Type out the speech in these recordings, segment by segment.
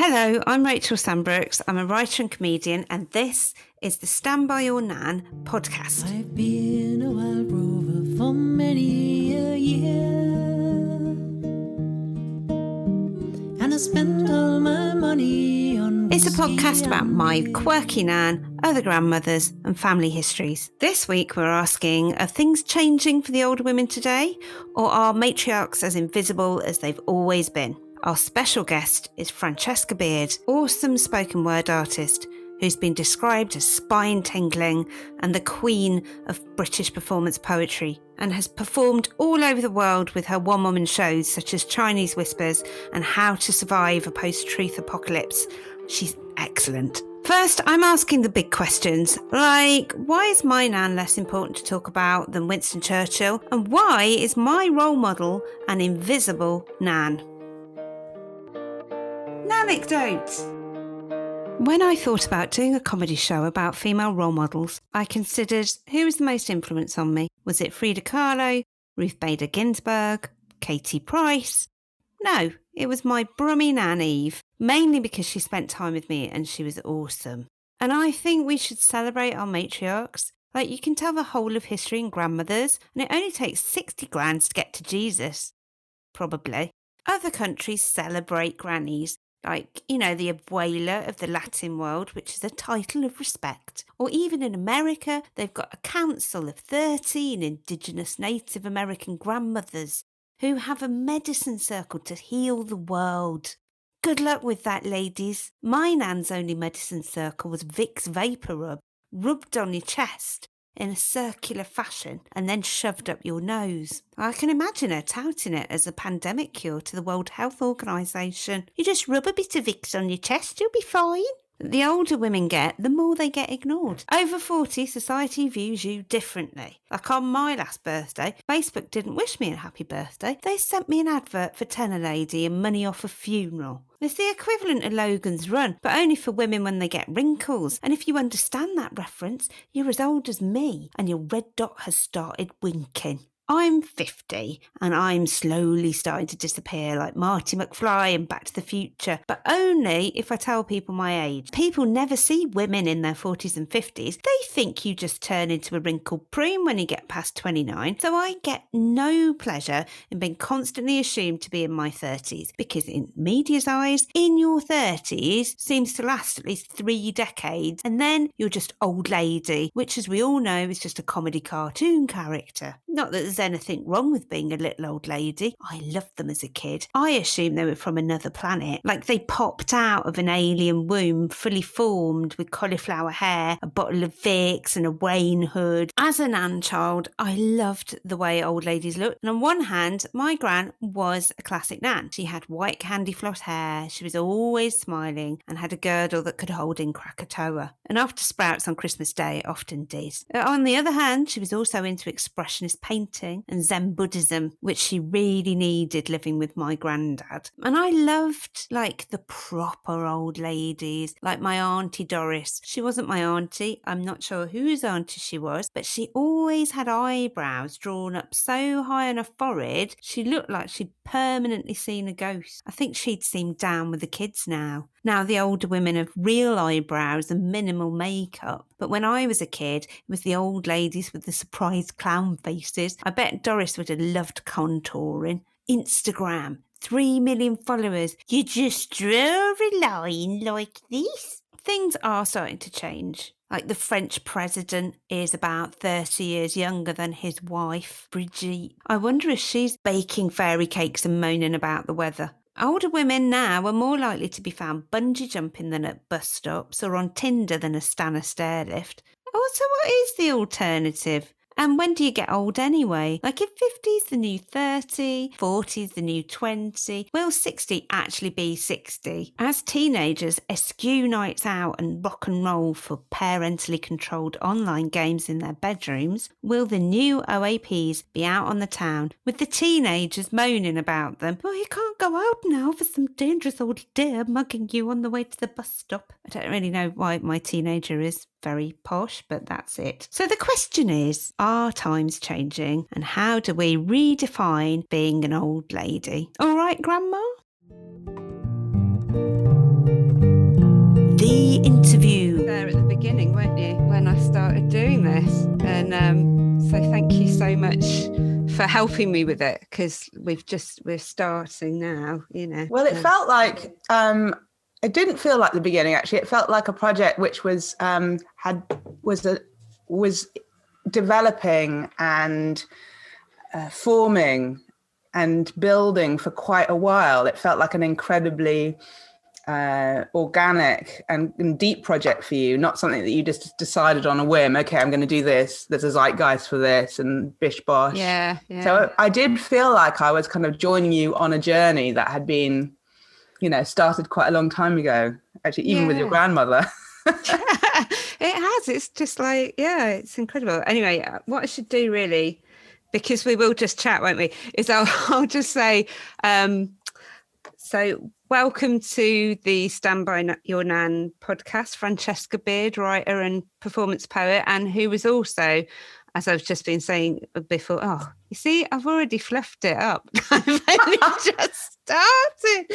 Hello, I'm Rachel Sandbrooks. I'm a writer and comedian, and this is the Stand By Your Nan podcast. I've been a wild rover for many a year. And I spent all my money on. It's a podcast about my quirky nan, other grandmothers, and family histories. This week, we're asking Are things changing for the older women today, or are matriarchs as invisible as they've always been? Our special guest is Francesca Beard, awesome spoken word artist who's been described as spine tingling and the queen of British performance poetry, and has performed all over the world with her one woman shows such as Chinese Whispers and How to Survive a Post Truth Apocalypse. She's excellent. First, I'm asking the big questions, like why is my nan less important to talk about than Winston Churchill? And why is my role model an invisible nan? Anecdote. When I thought about doing a comedy show about female role models, I considered who was the most influence on me. Was it Frida Kahlo, Ruth Bader Ginsburg, Katie Price? No, it was my brummy nan Eve, mainly because she spent time with me and she was awesome. And I think we should celebrate our matriarchs. Like you can tell the whole of history in grandmothers, and it only takes 60 grands to get to Jesus. Probably. Other countries celebrate grannies, like, you know, the abuela of the Latin world, which is a title of respect. Or even in America, they've got a council of 13 Indigenous Native American grandmothers who have a medicine circle to heal the world. Good luck with that, ladies. My nan's only medicine circle was Vicks Vapor Rub, rubbed on your chest in a circular fashion and then shoved up your nose. I can imagine her touting it as a pandemic cure to the World Health Organization. You just rub a bit of Vicks on your chest, you'll be fine. The older women get, the more they get ignored. Over 40, society views you differently. Like on my last birthday, Facebook didn't wish me a happy birthday. They sent me an advert for Tena Lady and money off a funeral. It's the equivalent of Logan's Run, but only for women when they get wrinkles. And if you understand that reference, you're as old as me and your red dot has started winking. I'm 50 and I'm slowly starting to disappear like Marty McFly and Back to the Future, but only if I tell people my age. People never see women in their 40s and 50s. They think you just turn into a wrinkled prune when you get past 29. So I get no pleasure in being constantly assumed to be in my 30s because, in media's eyes, in your 30s seems to last at least three decades and then you're just old lady, which, as we all know, is just a comedy cartoon character. Not that anything wrong with being a little old lady. I loved them as a kid. I assumed they were from another planet, like they popped out of an alien womb, fully formed with cauliflower hair, a bottle of Vicks, and a Wayne hood. As a nan child, I loved the way old ladies looked. And on one hand, my gran was a classic nan. She had white candy floss hair, she was always smiling, and had a girdle that could hold in Krakatoa. And after Sprouts on Christmas Day, often did. Uh, On the other hand, she was also into expressionist painting and Zen Buddhism, which she really needed living with my granddad. And I loved like the proper old ladies, like my auntie Doris. She wasn't my auntie. I'm not sure whose auntie she was, but she always had eyebrows drawn up so high on her forehead, she looked like she'd permanently seen a ghost. I think she'd seem down with the kids now. Now the older women have real eyebrows and minimal makeup. But when I was a kid, it was the old ladies with the surprised clown faces. I bet Doris would have loved contouring. Instagram, three million followers. You just draw a line like this. Things are starting to change. Like the French president is about 30 years younger than his wife, Brigitte. I wonder if she's baking fairy cakes and moaning about the weather. Older women now are more likely to be found bungee jumping than at bus stops or on Tinder than a Stannah stairlift. Oh, so what is the alternative? And when do you get old anyway? Like if 50's the new 30, 40's the new 20, will 60 actually be 60? As teenagers eschew nights out and rock and roll for parentally controlled online games in their bedrooms, will the new OAPs be out on the town with the teenagers moaning about them? Oh, you can't go out now for some dangerous old dear mugging you on the way to the bus stop. I don't really know why my teenager is very posh, but that's it. So the question is are times changing and how do we redefine being an old lady? All right, Grandma? The interview. There at the beginning, weren't you, when I started doing this? And um, so thank you so much for helping me with it because we've just we're starting now you know well it felt like um it didn't feel like the beginning. Actually, it felt like a project which was um, had was a was developing and uh, forming and building for quite a while. It felt like an incredibly uh, organic and, and, deep project for you, not something that you just decided on a whim. Okay, I'm going to do this. There's a zeitgeist for this, and bish bosh. Yeah, yeah. So I did feel like I was kind of joining you on a journey that had been, you know, started quite a long time ago. Actually, even yeah. with your grandmother. it has. It's just like, yeah, it's incredible. Anyway, uh, what I should do really, because we will just chat, won't we? Is I'll, I'll just say, um, so welcome to the Stand By Your Nan podcast, Francesca Beard, writer and performance poet, and who was also, as I've just been saying before, oh, you see, I've already fluffed it up. I've only just started.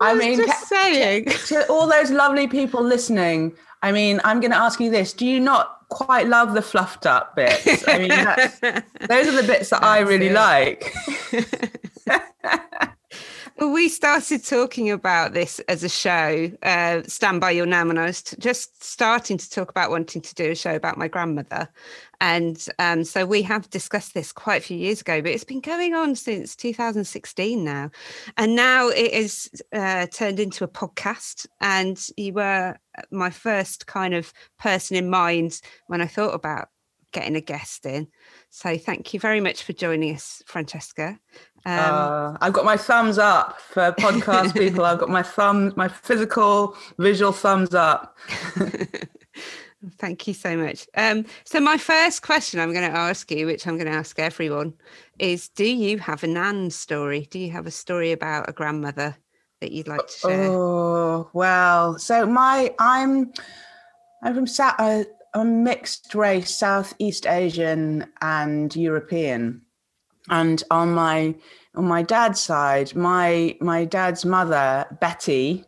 I, I mean, just saying to all those lovely people listening, I mean, I'm going to ask you this: Do you not quite love the fluffed up bits? I mean, those are the bits that I really it. like. Well, we started talking about this as a show, uh, Stand By Your Nan, and I was t- just starting to talk about wanting to do a show about my grandmother. And um, so we have discussed this quite a few years ago, but it's been going on since 2016 now. And now it is uh, turned into a podcast. And you were my first kind of person in mind when I thought about getting a guest in. So thank you very much for joining us, Francesca. Um, uh, I've got my thumbs up for podcast people. I've got my thumb, my physical, visual thumbs up. Thank you so much. Um, so, my first question I'm going to ask you, which I'm going to ask everyone, is Do you have a Nan story? Do you have a story about a grandmother that you'd like to share? Oh, well, so my I'm I'm from South. Uh, a mixed race, Southeast Asian and European, and on my on my dad's side, my my dad's mother Betty,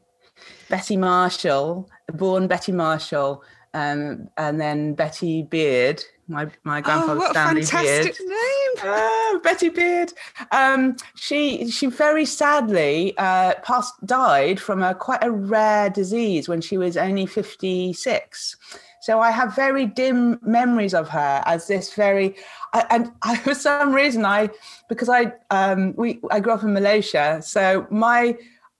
Betty Marshall, born Betty Marshall um, and then Betty Beard, my my oh, grandfather oh, Stanley Beard. name! Ah, Betty Beard. Um, she she very sadly uh, passed died from a quite a rare disease when she was only fifty six. So I have very dim memories of her as this very, I, and I, for some reason I, because I um, we I grew up in Malaysia, so my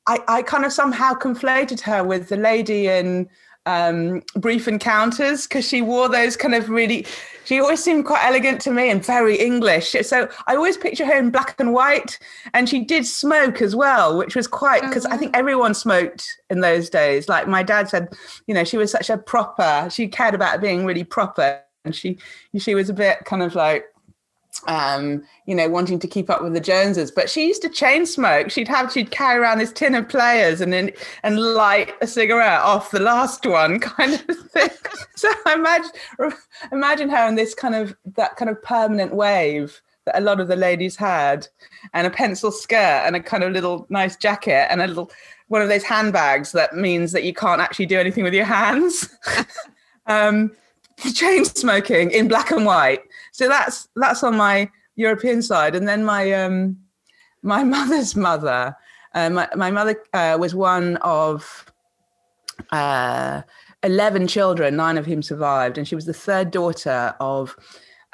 I, I kind of somehow conflated her with the lady in um, brief encounters because she wore those kind of really she always seemed quite elegant to me and very english. So i always picture her in black and white and she did smoke as well which was quite because i think everyone smoked in those days. Like my dad said you know she was such a proper she cared about being really proper and she she was a bit kind of like um, you know, wanting to keep up with the Joneses. But she used to chain smoke. She'd have she'd carry around this tin of Player's and then and light a cigarette off the last one, kind of thing. so imagine imagine her in this kind of that kind of permanent wave that a lot of the ladies had, and a pencil skirt and a kind of little nice jacket and a little one of those handbags that means that you can't actually do anything with your hands. um, chain smoking in black and white so that's that's on my European side, and then my um, my mother's mother. Uh, my, my mother uh, was one of uh, 11 children, nine of whom survived. And she was the third daughter of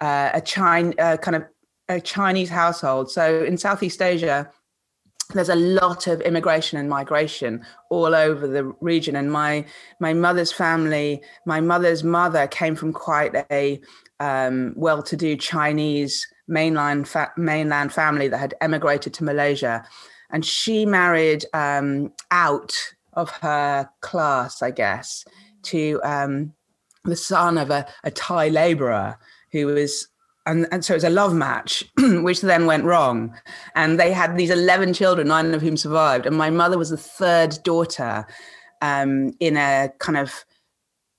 uh, a China, uh, kind of a Chinese household. So in Southeast Asia, there's a lot of immigration and migration all over the region. And my, my mother's family, my mother's mother came from quite a um, well-to-do Chinese mainland fa- mainland family that had emigrated to Malaysia, and she married um, out of her class, I guess, to um, the son of a, a Thai laborer who was. And, and so it was a love match, which then went wrong. And they had these 11 children, nine of whom survived. And my mother was the third daughter um, in a kind of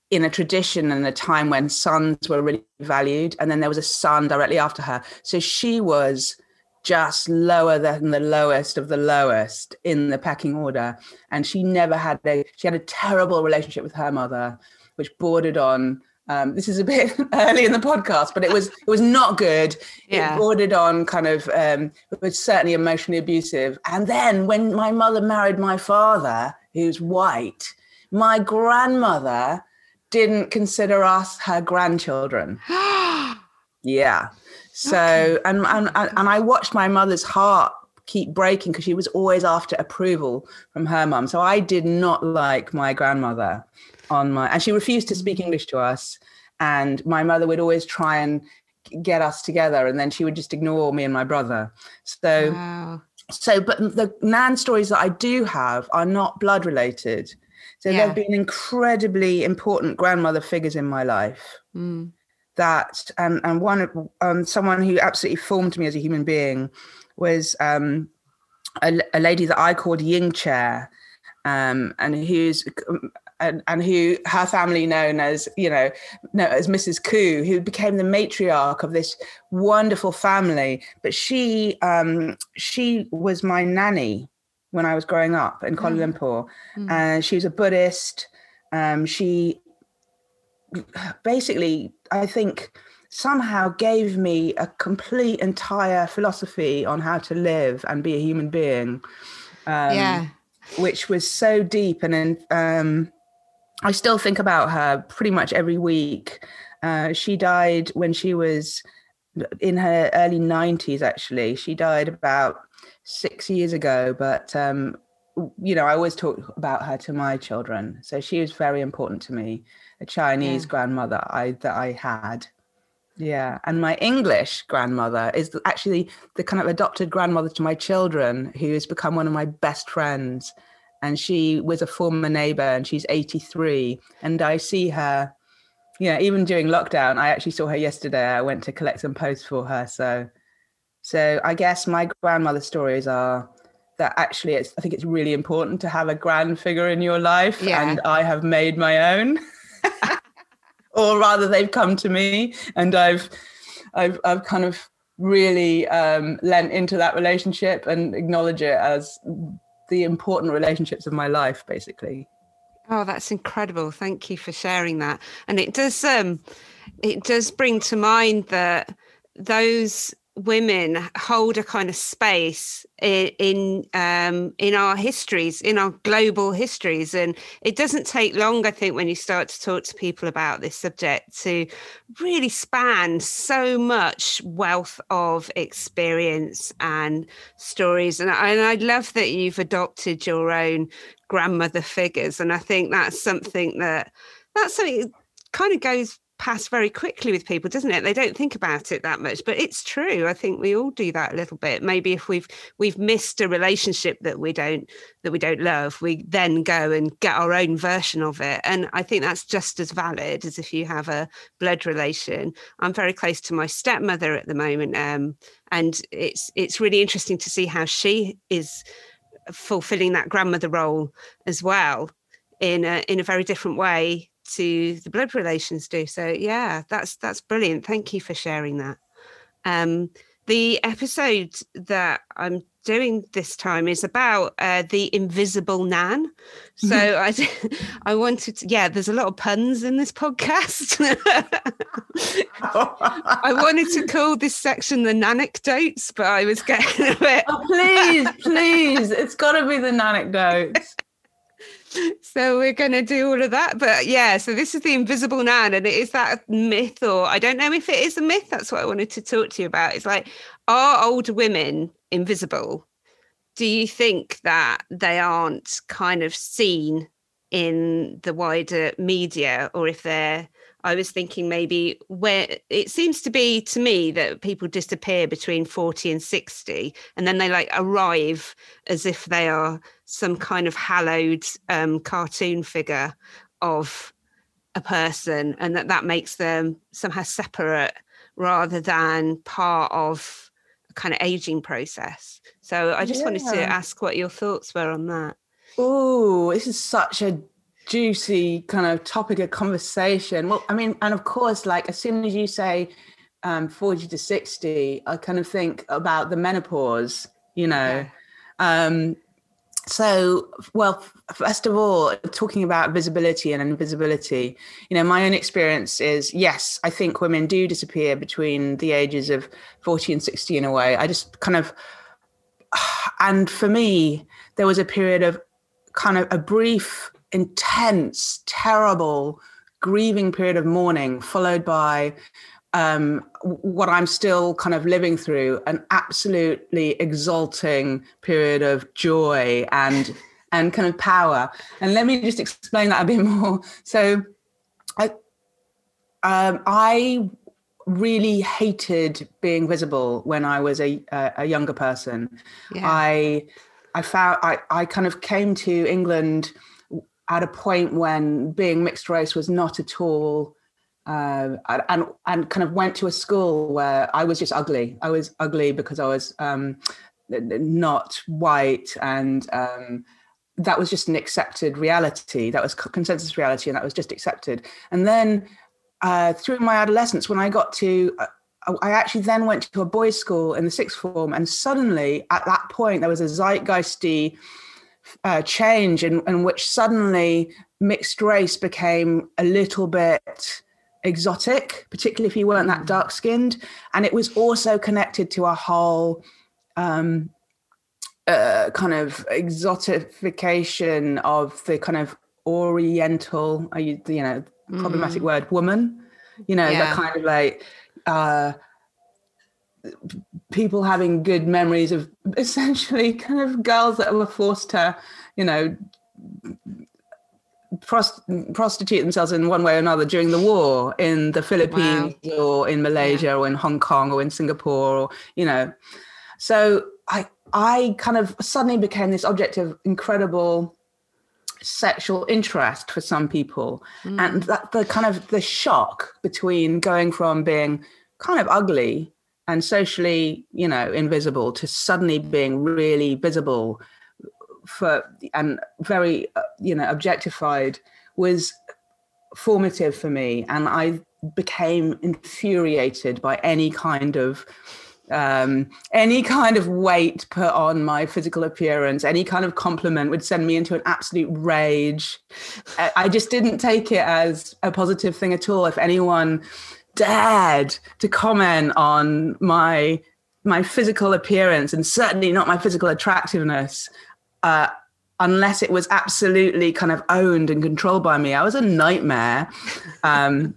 in a tradition and a time when sons were really valued and then there was a son directly after her so she was just lower than the lowest of the lowest in the pecking order and she never had a she had a terrible relationship with her mother which bordered on Um, this is a bit early in the podcast, but it was it was not good. Yeah. It bordered on kind of um, it was certainly emotionally abusive. And then when my mother married my father, who's white, my grandmother didn't consider us her grandchildren. Yeah. So and, and and and I watched my mother's heart keep breaking because she was always after approval from her mum. So I did not like my grandmother on my and she refused to mm. speak English to us. And my mother would always try and get us together and then she would just ignore me and my brother. So Wow. so but the nan stories that I do have are not blood related. So Yeah. they've been incredibly important grandmother figures in my life Mm. that and and one um, someone who absolutely formed me as a human being was um, a, a lady that I called Ying Chair, um, and who's and, and who her family known as you know known as Mrs. Koo, who became the matriarch of this wonderful family. But she um, she was my nanny when I was growing up in Kuala Lumpur, and she was a Buddhist. Um, she basically, I think, somehow gave me a complete, entire philosophy on how to live and be a human being. Um, yeah. Which was so deep. And um, I still think about her pretty much every week. Uh, she died when she was in her early 90s, actually. She died about six years ago, but. Um, you know, I always talk about her to my children. So she was very important to me a Chinese Yeah. grandmother I that I had. Yeah, and my English grandmother is actually the kind of adopted grandmother to my children, who has become one of my best friends. And she was a former neighbor, and she's 83. And I see her, you know, even during lockdown. I actually saw her yesterday. I went to collect some posts for her. So, so I guess my grandmother stories are that actually it's I think it's really important to have a grand figure in your life Yeah. and I have made my own or rather they've come to me and I've I've I've kind of really um lent into that relationship and acknowledge it as the important relationships of my life basically Oh, that's incredible. Thank you for sharing that. And it does um it does bring to mind that those women hold a kind of space in, in um in our histories in our global histories. And it doesn't take long i think when you start to talk to people about this subject to really span so much wealth of experience and stories. And I, and I love that you've adopted your own grandmother figures. And i think that's something that that's something kind of goes past very quickly with people doesn't it? They don't think about it that much but it's true. I think we all do that a little bit. Maybe if we've we've missed a relationship that we don't that we don't love we then go and get our own version of it. And i think that's just as valid as if you have a blood relation. I'm very close to my stepmother at the moment um, and it's it's really interesting to see how she is fulfilling that grandmother role as well in a in a very different way to the blood relations do. So yeah that's that's brilliant. Thank you for sharing that. Um the episode that i'm doing this time is about uh, the invisible nan. So I, I wanted to yeah there's a lot of puns in this podcast. I wanted to call this section the anecdotes, but i was getting a bit oh please please. It's got to be the anecdotes so we're going to do all of that but yeah so this is the invisible nan and it is that myth or i don't know if it is a myth that's what i wanted to talk to you about. It's like are older women invisible? Do you think that they aren't kind of seen in the wider media or if they're i was thinking maybe where it seems to be to me that people disappear between 40 and 60 and then they like arrive as if they are some kind of hallowed um, cartoon figure of a person and that that makes them somehow separate rather than part of a kind of aging process. So i just wanted to ask what your thoughts were on that. Oh, this is such a juicy kind of topic of conversation. Well, I mean, and of course, like as soon as you say um, 40 to 60, I kind of think about the menopause, you know. Um, so well first of all talking about visibility and invisibility you know my own experience is yes i think women do disappear between the ages of 40 and 60 in a way i just kind of and for me there was a period of kind of a brief intense terrible grieving period of mourning followed by um, what I'm still kind of living through an absolutely exalting period of joy and and kind of power. And let me just explain that a bit more. So, I um, I really hated being visible when I was a a, younger person. Yeah. I I found I I kind of came to England at a point when being mixed race was not at all uh, and and kind of went to a school where I was just ugly. I was ugly because I was um, not white, and um, that was just an accepted reality. That was consensus reality, and that was just accepted. And then uh, through my adolescence, when I got to uh, I actually then went to a boys' school in the sixth form, and suddenly at that point there was a zeitgeisty uh, change in, in which suddenly mixed race became a little bit exotic, particularly if you weren't that mm. dark skinned. And it was also connected to a whole um, uh, kind of exotification of the kind of oriental, uh, you, you know, problematic mm. word, woman. You know, yeah. the kind of like uh, people having good memories of essentially kind of girls that were forced to, you know, prost- prostitute themselves in one way or another during the war in the Philippines wow. or in Malaysia yeah. or in Hong Kong or in Singapore or you know. So I I kind of suddenly became this object of incredible sexual interest for some people mm. and that the kind of the shock between going from being kind of ugly and socially you know invisible to suddenly being really visible for and very uh, you know objectified was formative for me and i became infuriated by any kind of um, any kind of weight put on my physical appearance, any kind of compliment would send me into an absolute rage. I just didn't take it as a positive thing at all. If anyone dared to comment on my my physical appearance and certainly not my physical attractiveness, uh, unless it was absolutely kind of owned and controlled by me. I was a nightmare. Um,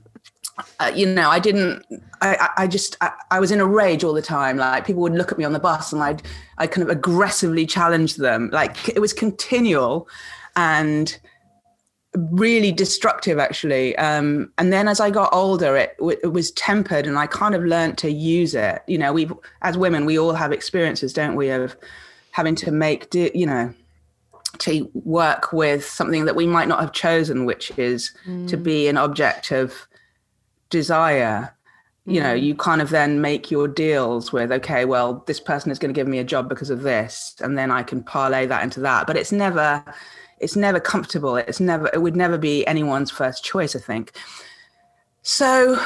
uh, you know, I didn't. I, I just. I, I, was in a rage all the time. Like people would look at me on the bus, and I'd. I kind of aggressively challenge them. Like it was continual, and really destructive actually um, and then as i got older it, it was tempered and i kind of learned to use it you know we as women we all have experiences don't we of having to make do you know to work with something that we might not have chosen which is mm. to be an object of desire mm. you know mm. you kind of then make your deals with okay well this person is going to give me a job because of this and then i can parlay that into that but it's never it's never comfortable it's never it would never be anyone's first choice i think so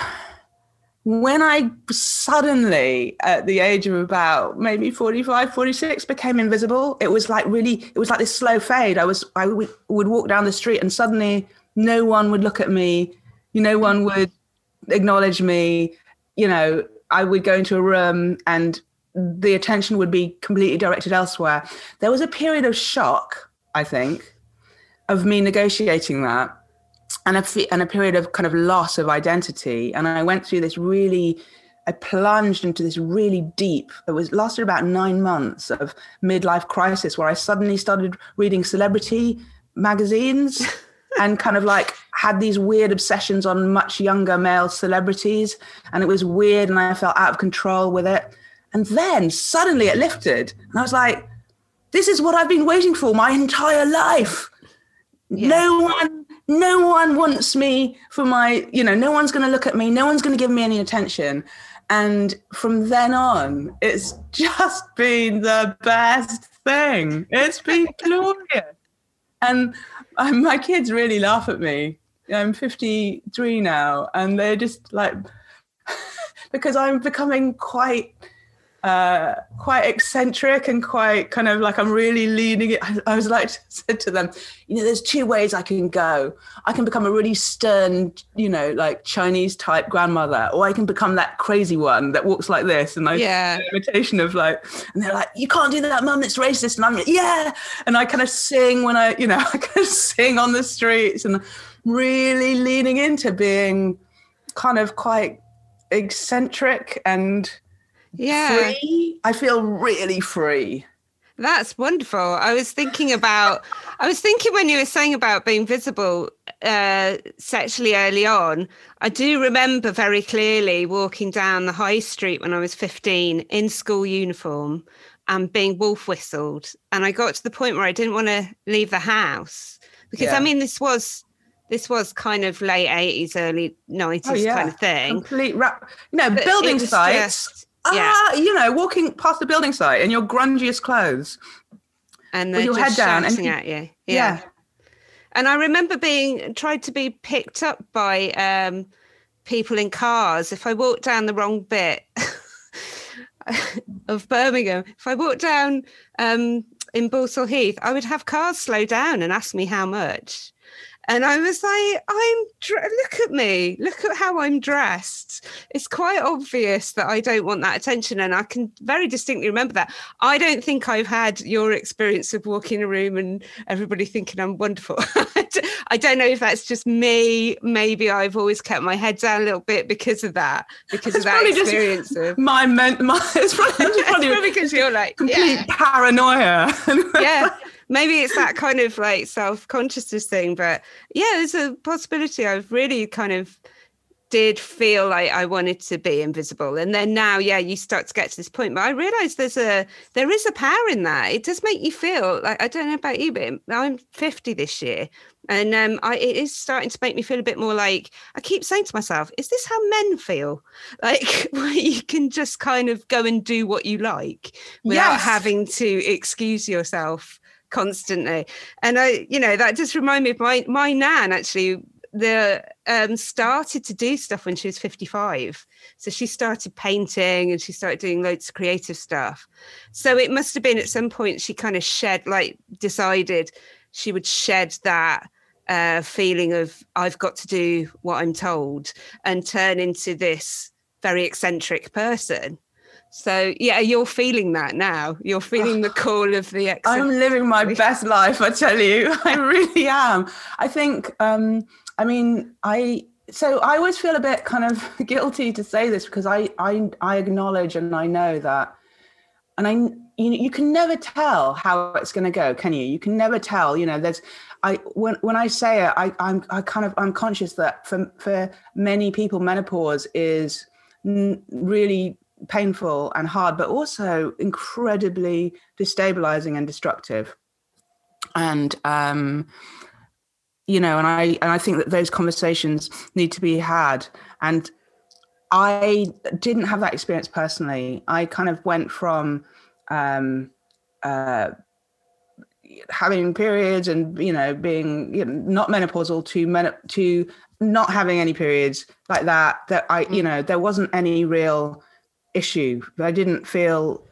when I suddenly, at the age of about maybe 45, 46, became invisible, it was like really, it was like this slow fade. I was, I would walk down the street and suddenly no one would look at me. You know, one would acknowledge me. You know, I would go into a room and the attention would be completely directed elsewhere. There was a period of shock, I think, of me negotiating that and a, and a period of kind of loss of identity. And I went through this really, I plunged into this really deep, it was lasted about nine months of midlife crisis where I suddenly started reading celebrity magazines and kind of like had these weird obsessions on much younger male celebrities. And it was weird and I felt out of control with it. And then suddenly it lifted. And I was like, this is what I've been waiting for my entire life. Yeah. No one no one wants me for my, you know, no one's going to look at me, no one's going to give me any attention. And from then on, it's just been the best thing. It's been glorious. And um, my kids really laugh at me. I'm 53 now, and they're just like, because I'm becoming quite uh, quite eccentric and quite kind of like I'm really leaning it. I, I was like said to them, you know, there's two ways I can go. I can become a really stern, you know, like Chinese type grandmother, or I can become that crazy one that walks like this. And I Yeah. imitation of like, and they're like, you can't do that, mum. It's racist. And I'm like, yeah. And I kind of sing when I, you know, I kind of sing on the streets and really leaning into being kind of quite eccentric and Yeah. free. I feel really free. That's wonderful. I was thinking about, I was thinking when you were saying about being visible uh, sexually early on, I do remember very clearly walking down the high street when I was 15 in school uniform and being wolf whistled. And I got to the point where I didn't want to leave the house because Yeah. I mean, this was. This was kind of late 80s, early 90s Oh, yeah. kind of thing. Complete rap. You know, But building sites. just- yeah. Ah, you know, walking past the building site in your grungiest clothes. and with your just head down and at you. Yeah. And I remember being tried to be picked up by um, people in cars. If I walked down the wrong bit of Birmingham, if I walked down um, in Balsall Heath, I would have cars slow down and ask me how much. And I was like, I'm look at me, look at how I'm dressed. It's quite obvious that I don't want that attention. And I can very distinctly remember that. I don't think I've had your experience of walking in a room and everybody thinking I'm wonderful. I don't know if that's just me. Maybe I've always kept my head down a little bit because of that, because It's of that experience of. My men, my it's probably, it's It's probably probably because you're like, complete yeah, paranoia. yeah. Maybe it's that kind of like self consciousness thing, but yeah, there's a possibility. I've really kind of did feel like I wanted to be invisible, and then now, yeah, you start to get to this point. But I realise there's a there is a power in that. It does make you feel like I don't know about you, but I'm 50 this year, and um, I, it is starting to make me feel a bit more like I keep saying to myself, "Is this how men feel?" Like where you can just kind of go and do what you like without Yes. having to excuse yourself constantly. And I, you know, that just reminded me of my my nan actually. The um started to do stuff when she was 55. So she started painting and she started doing loads of creative stuff. So it must have been at some point she kind of shed, like decided she would shed that uh feeling of I've got to do what I'm told and turn into this very eccentric person. So yeah, you're feeling that now. You're feeling the call of the eccentric. I'm living my best life, I tell you. I really am. I think, um, I mean, I so I always feel a bit kind of guilty to say this because I I I acknowledge and I know that, and I you know, you can never tell how it's going to go, can you? You can never tell. You know, there's I when when I say it, I I'm I kind of I'm conscious that for for many people, menopause is really painful and hard, but also incredibly destabilizing and destructive. And um, you know, and I and I think that those conversations need to be had. And I didn't have that experience personally. I kind of went from um, uh, having periods and you know being you know, not menopausal to men to not having any periods like that. That I you know there wasn't any real issue. But I didn't feel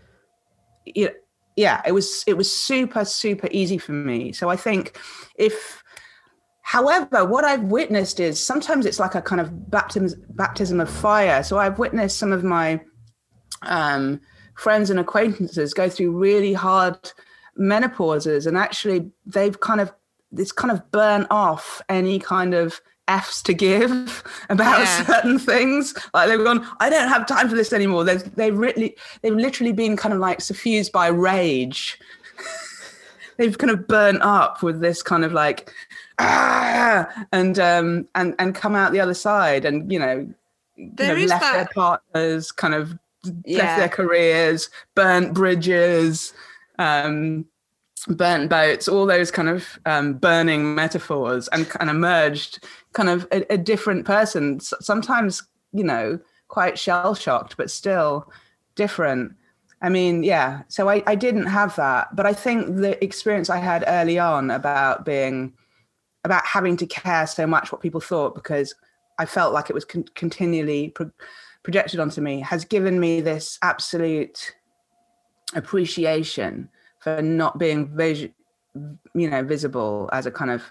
you know, yeah, it was it was super super easy for me. So I think if however what I've witnessed is sometimes it's like a kind of baptism baptism of fire. So I've witnessed some of my um, friends and acquaintances go through really hard menopauses and actually they've kind of it's kind of burn off any kind of F's to give about Yeah. certain things. Like they've gone, I don't have time for this anymore. They've they've really they've literally been kind of like suffused by rage. they've kind of burnt up with this kind of like ah and um and and come out the other side and you know There of is left their partners kind of Yeah. left their careers burnt bridges um burnt boats all those kind of um, burning metaphors and kind of kind of a, a different person sometimes you know quite shell shocked but still different. I mean yeah so I, I didn't have that but i think the experience i had early on about being about having to care so much what people thought because i felt like it was con- continually pro- projected onto me has given me this absolute appreciation for not being vis- you know visible as a kind of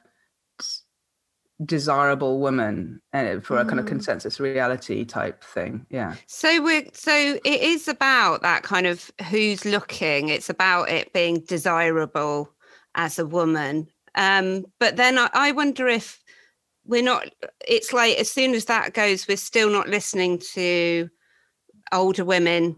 desirable woman and for a kind of Mm. consensus reality type thing yeah So we're so it is about that kind of who's looking. It's about it being desirable as a woman. Um, but then I, I wonder if we're not. It's like as soon as that goes, we're still not listening to older women.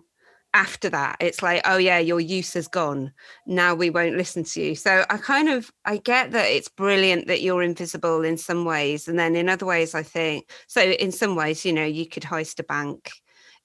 After that, it's like, oh yeah, your use has gone. Now we won't listen to you. So I kind of I get that it's brilliant that you're invisible in some ways, and then in other ways, I think so. In some ways, you know, you could heist a bank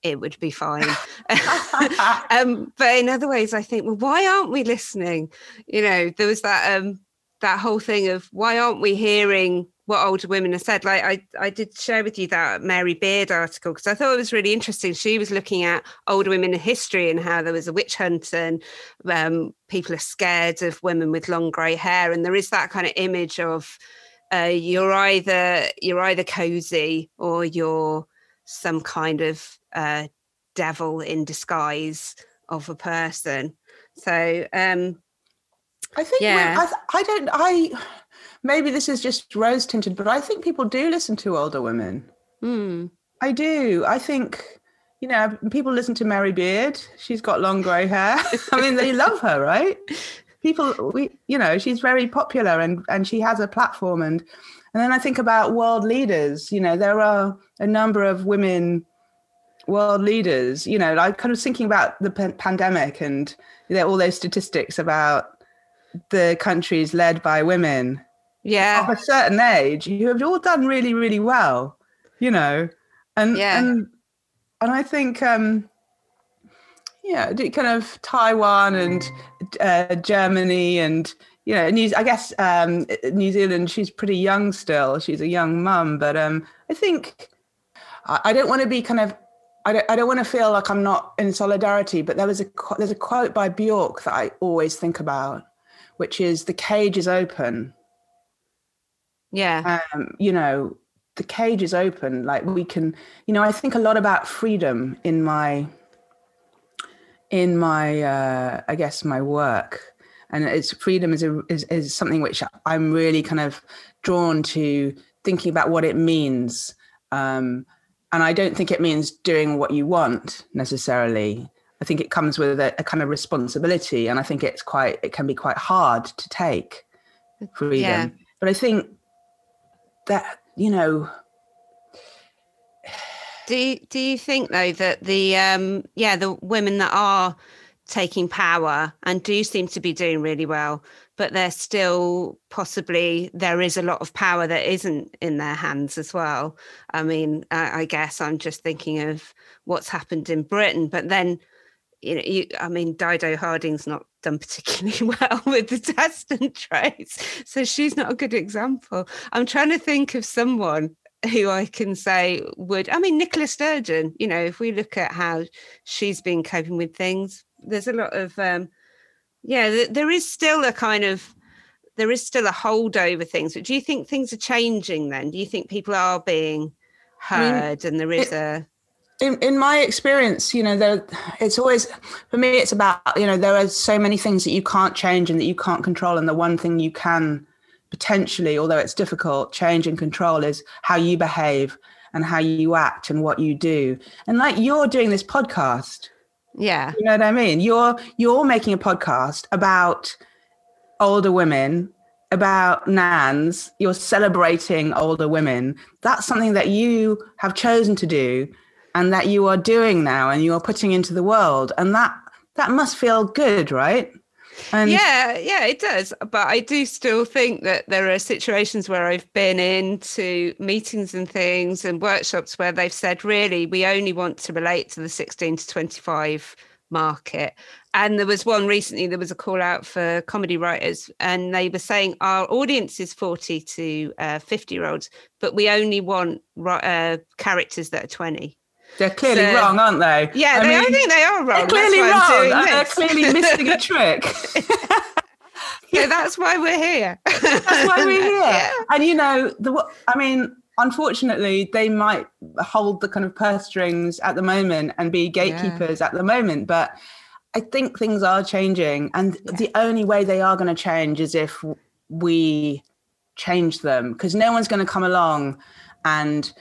it would be fine. um, but in other ways, I think, well, why aren't we listening? You know, there was that um, that whole thing of why aren't we hearing what older women have said? Like I, I did share with you that Mary Beard article because I thought it was really interesting. She was looking at older women in history and how there was a witch hunt and um, people are scared of women with long grey hair, and there is that kind of image of uh, you're either you're either cozy or you're some kind of uh, devil in disguise of a person. So um, I think Yeah. I, th- I don't I maybe this is just rose tinted, but I think people do listen to older women. hmm, I do. I think you know people listen to Mary Beard. She's got long grey hair. I mean, they love her, right? People, we you know, she's very popular and and she has a platform and and then I think about world leaders. You know, there are a number of women world leaders. You know, like kind of thinking about the pan- pandemic and know, all those statistics about the countries led by women yeah, of a certain age who have all done really, really well, you know, and Yeah. and and I think um, yeah, kind of Taiwan and uh, Germany and you know, New, I guess um, New Zealand. She's pretty young still. She's a young mum, but um, I think I, I don't want to be kind of. I don't, I don't want to feel like I'm not in solidarity, but there was a there's a quote by Bjork that I always think about, which is the cage is open yeah, um, you know, the cage is open. Like we can, you know, I think a lot about freedom in my, in my, uh, I guess my work, and it's freedom is a is, is something which I'm really kind of drawn to thinking about what it means. Um, and I don't think it means doing what you want necessarily. I think it comes with a, a kind of responsibility, and I think it's quite it can be quite hard to take freedom. Yeah. But I think that you know Do you, do you think though that the um yeah the women that are taking power and do seem to be doing really well, but they're still possibly there is a lot of power that isn't in their hands as well. I mean, I, I guess I'm just thinking of what's happened in Britain, but then you know, you, I mean, Dido Harding's not done particularly well with the test and trace, so she's not a good example. I'm trying to think of someone who I can say would. I mean, Nicola Sturgeon. You know, if we look at how she's been coping with things, there's a lot of, um, yeah, th- there is still a kind of, there is still a hold over things. But do you think things are changing? Then, do you think people are being I mean, heard, and there is it- a in, in my experience, you know, there it's always for me. It's about you know there are so many things that you can't change and that you can't control, and the one thing you can potentially, although it's difficult, change and control is how you behave and how you act and what you do. And like you're doing this podcast, yeah, you know what I mean? You're you're making a podcast about older women, about nans. You're celebrating older women. That's something that you have chosen to do, and that you are doing now, and you are putting into the world, and that that must feel good, right? And yeah, yeah, it does. But I do still think that there are situations where I've been into meetings and things and workshops where they've said, really, we only want to relate to the 16 to 25 market. And there was one recently, there was a call out for comedy writers, and they were saying our audience is 40 to uh, 50 year olds, but we only want uh, characters that are 20. They're clearly So- wrong, aren't they? Yeah, they, I think they are wrong. they're clearly wrong. They're clearly missing a trick. so that's why we're here. That's why we're here. Yeah. And you know, the I mean, unfortunately, they might hold the kind of purse strings at the moment and be gatekeepers at the moment. But I think things are changing, and yeah. the only way they are going to change is if we change them, because no one's going to come along and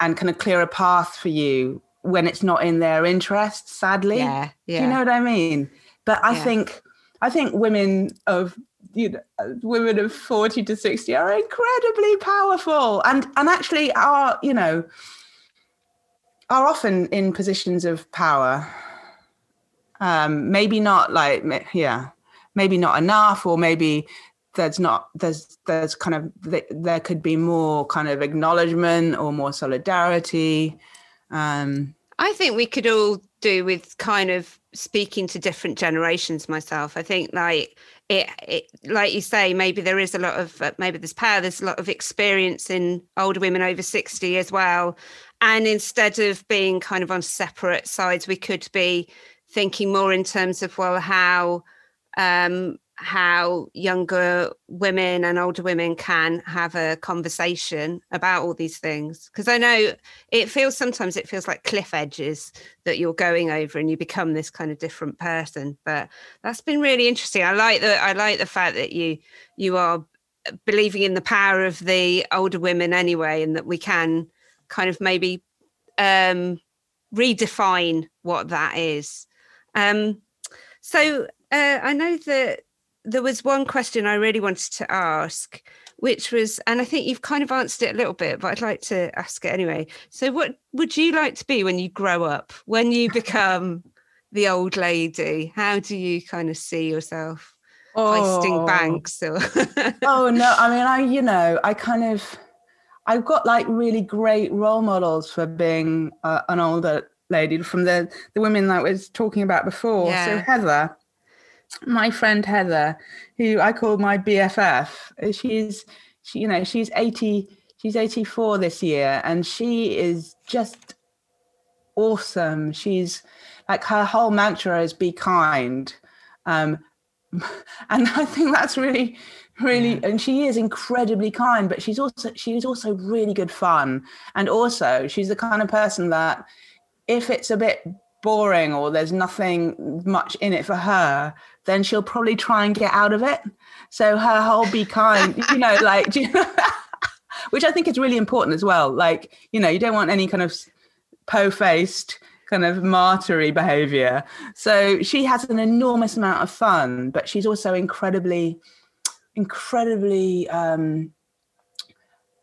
and kind of clear a path for you when it's not in their interest. Sadly, yeah, yeah. Do you know what I mean? But I yeah. think I think women of you know women of 40 to 60 are incredibly powerful and and actually are you know are often in positions of power um maybe not like yeah maybe not enough or maybe there's not there's there's kind of there could be more kind of acknowledgement or more solidarity um i think we could all do with kind of speaking to different generations myself. I think like it, it, like you say maybe there is a lot of uh, maybe there's power there's a lot of experience in older women over 60 as well. And instead of being kind of on separate sides we could be thinking more in terms of well how um, how younger women and older women can have a conversation about all these things. Because i know it feels sometimes it feels like cliff edges that you're going over and you become this kind of different person but that's been really interesting. I like the i like the fact that you you are believing in the power of the older women anyway and that we can kind of maybe um redefine what that is. Um so uh, I know that there was one question I really wanted to ask, which was, and I think you've kind of answered it a little bit, but I'd like to ask it anyway. So, what would you like to be when you grow up? When you become the old lady, how do you kind of see yourself? Oh. Heisting banks or oh no i mean i you know i kind of i've got like really great role models for being uh, an older lady from the the women that I was talking about before yeah. so heather my friend Heather, who I call my BFF, she's she, you know she's 80 she's 84 this year and she is just awesome she's like her whole mantra is be kind um and i think that's really really yeah. and she is incredibly kind but she's also she's also really good fun and also she's the kind of person that if it's a bit boring or there's nothing much in it for her then she'll probably try and get out of it. So her whole be kind, you know, like, you know, which I think is really important as well. Like, you know, you don't want any kind of po-faced kind of martyry behavior. So she has an enormous amount of fun, but she's also incredibly, incredibly, um,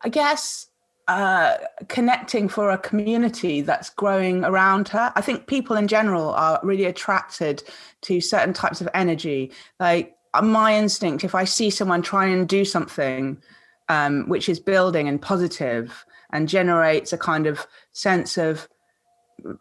I guess, uh, connecting for a community that's growing around her. I think people in general are really attracted to certain types of energy. Like uh, my instinct, if I see someone try and do something um, which is building and positive and generates a kind of sense of,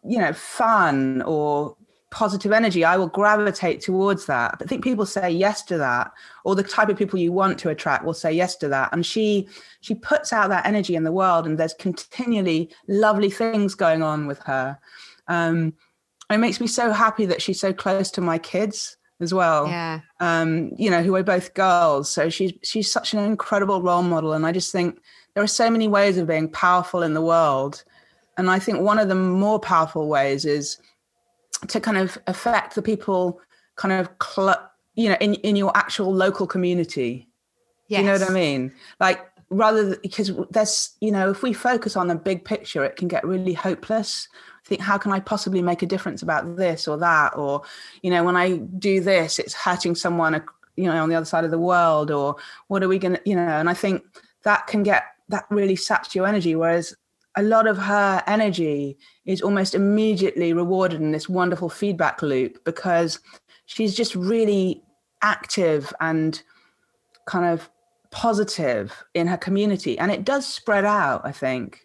you know, fun or positive energy, I will gravitate towards that. I think people say yes to that, or the type of people you want to attract will say yes to that. And she she puts out that energy in the world, and there's continually lovely things going on with her. Um, it makes me so happy that she's so close to my kids as well. Yeah. Um, you know, who are both girls. So she's she's such an incredible role model. And I just think there are so many ways of being powerful in the world. And I think one of the more powerful ways is to kind of affect the people kind of cl- you know in, in your actual local community. Yes. you know what i mean? Like rather because there's you know if we focus on the big picture it can get really hopeless. I think how can i possibly make a difference about this or that? Or you know when i do this it's hurting someone you know on the other side of the world or what are we going to you know? And i think that can get that really saps your energy whereas a lot of her energy is almost immediately rewarded in this wonderful feedback loop because she's just really active and kind of positive in her community. And it does spread out i think.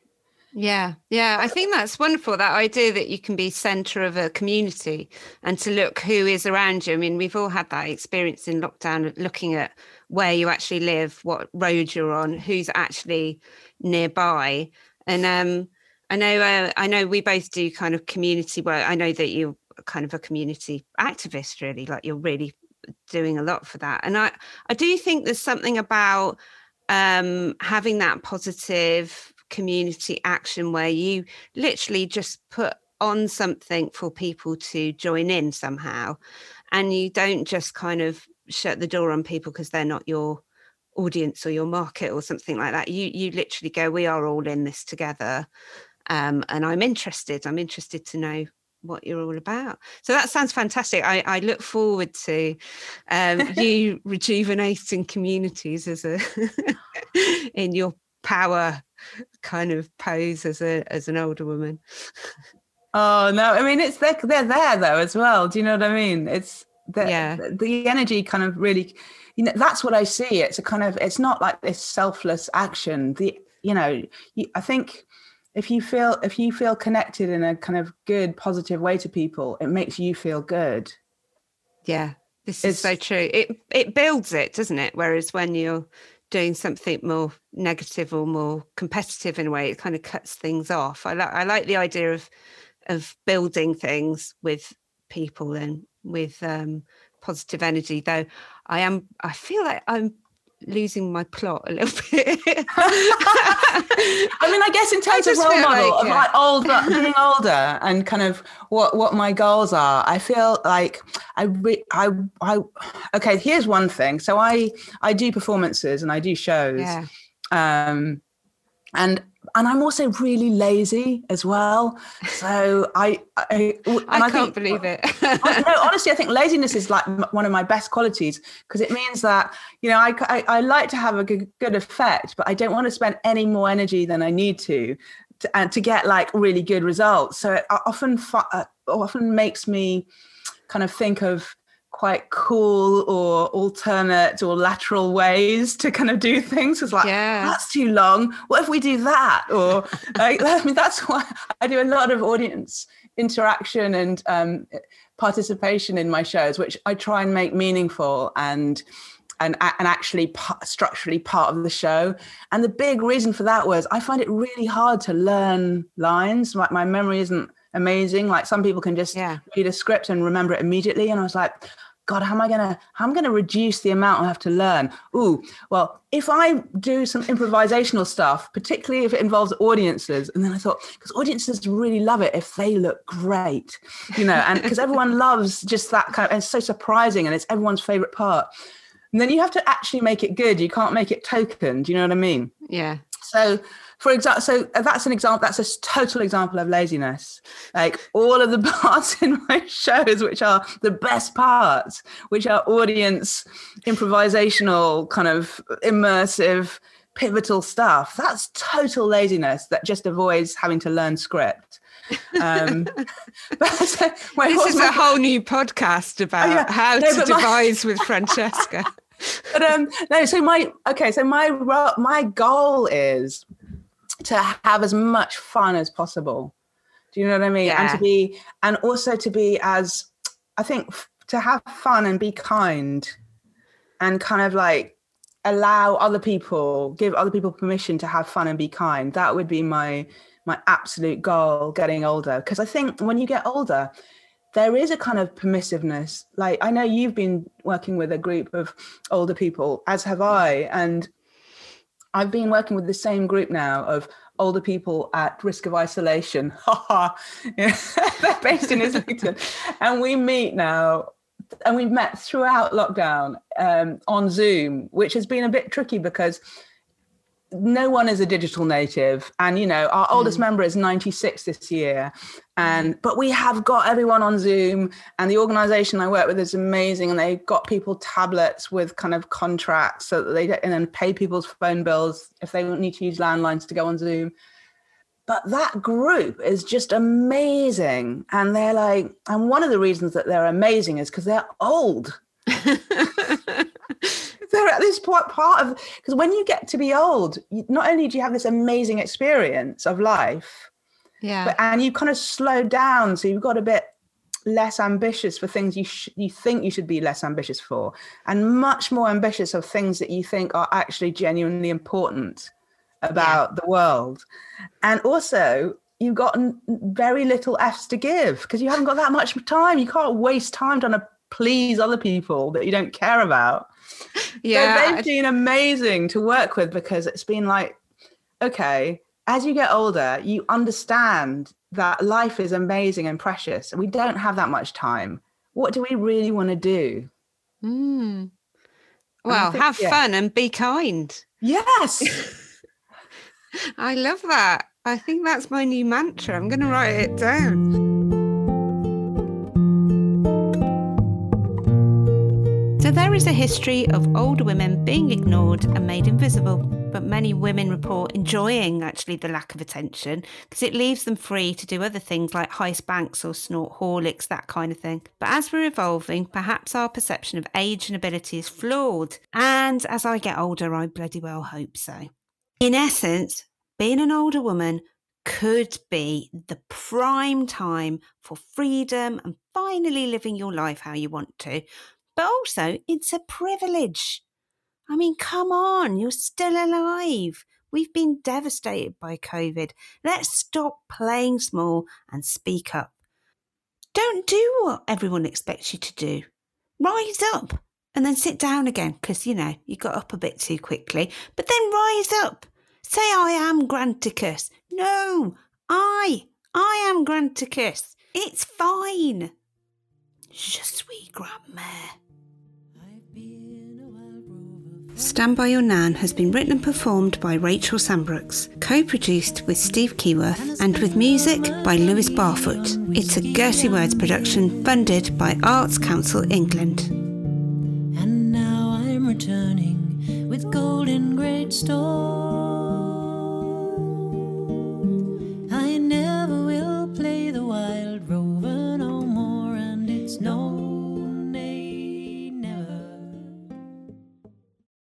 Yeah yeah. I think that's wonderful that idea that you can be center of a community and to look who is around you. I mean we've all had that experience in lockdown looking at where you actually live what road you're on who's actually nearby and um, I know uh, I know we both do kind of community work. I know that you're kind of a community activist, really. Like you're really doing a lot for that. And I I do think there's something about um, having that positive community action where you literally just put on something for people to join in somehow and you don't just kind of shut the door on people because they're not your audience or your market or something like that you you literally go we are all in this together. Um, and i'm interested. I'm interested to know what you're all about. So that sounds fantastic. I, I look forward to um, you rejuvenating communities as a in your power kind of pose as a as an older woman. Oh no i mean it's they're, they're there though as well. Do you know what i mean? It's the, yeah. the, the energy kind of really you know that's what i see. It's a kind of it's not like this selfless action. The you know you, i think if you feel if you feel connected in a kind of good positive way to people it makes you feel good. Yeah this is it's, so true. It it builds it doesn't it? Whereas when you're doing something more negative or more competitive in a way it kind of cuts things off. I like i like the idea of of building things with people and with um positive energy though i am i feel like i'm losing my plot a little bit. I mean, I guess in terms of role model like, of like older, being older, and kind of what what my goals are, I feel like I re- I I okay. Here's one thing. So I I do performances and I do shows. Yeah. Um, and and I'm also really lazy as well. So I I, I can't think, believe it. no, honestly, I think laziness is like one of my best qualities because it means that you know I, I, I like to have a good, good effect, but I don't want to spend any more energy than I need to, to and to get like really good results. So it often uh, often makes me kind of think of quite cool or alternate or lateral ways to kind of do things. It's like, yeah. that's too long. What if we do that? Or like, I mean, that's why I do a lot of audience interaction and um, participation in my shows, which I try and make meaningful and and, and actually structurally part of the show. And the big reason for that was I find it really hard to learn lines. Like my memory isn't amazing. Like some people can just yeah. read a script and remember it immediately. And I was like, God, how am I gonna how am I gonna reduce the amount I have to learn? Ooh, well, if I do some improvisational stuff, particularly if it involves audiences, and then I thought, because audiences really love it if they look great, you know, and because everyone loves just that kind of and it's so surprising and it's everyone's favorite part. And then you have to actually make it good. You can't make it token. Do you know what I mean? Yeah. So for example, so uh, that's an example. That's a total example of laziness. Like all of the parts in my shows, which are the best parts, which are audience improvisational, kind of immersive, pivotal stuff. That's total laziness that just avoids having to learn script. Um, but, so, this is my, a whole new podcast about oh, yeah. how no, to devise my, with Francesca. but um, no, so my okay, so my my goal is to have as much fun as possible. Do you know what I mean? Yeah. And to be, and also to be as, I think, to have fun and be kind and kind of like allow other people, give other people permission to have fun and be kind. That would be my my absolute goal getting older. Because I think when you get older, there is a kind of permissiveness. Like I know you've been working with a group of older people, as have I, and I've been working with the same group now of older people at risk of isolation. They're based in Islington. and we meet now, and we've met throughout lockdown um, on Zoom, which has been a bit tricky because no one is a digital native. And you know our oldest mm. member is 96 this year. And but we have got everyone on zoom. And the organization i work with is amazing. And they've got people tablets with kind of contracts so that they and then pay people's phone bills if they need to use landlines to go on zoom. But that group is just amazing. And they're like and one of the reasons that they're amazing is because they're old they're at this part, part of because when you get to be old, not only do you have this amazing experience of life, yeah, but and you kind of slow down, so you've got a bit less ambitious for things you sh- you think you should be less ambitious for, and much more ambitious of things that you think are actually genuinely important about yeah. the world, and also you've got very little f's to give because you haven't got that much time. You can't waste time trying to please other people that you don't care about. Yeah. So they've been amazing to work with because it's been like, okay, as you get older, you understand that life is amazing and precious. We don't have that much time. what do we really want to do? Mm. Well, think- have yeah. fun and be kind. Yes. I love that. I think that's my new mantra. I'm going to write it down. So, there is a history of older women being ignored and made invisible, but many women report enjoying actually the lack of attention because it leaves them free to do other things like heist banks or snort Horlicks, that kind of thing. But as we're evolving, perhaps our perception of age and ability is flawed. And as I get older, I bloody well hope so. In essence, being an older woman could be the prime time for freedom and finally living your life how you want to. But also, it's a privilege. I mean, come on, you're still alive. We've been devastated by COVID. Let's stop playing small and speak up. Don't do what everyone expects you to do. Rise up and then sit down again because, you know, you got up a bit too quickly. But then rise up. Say, I am Granticus. No, I, I am Granticus. It's fine. Je suis grand-mère. Stand By Your Nan has been written and performed by Rachel Sambrooks, co produced with Steve Keyworth, and with music by Lewis Barfoot. It's a Gertie Words production funded by Arts Council England. And now I'm returning with golden great store.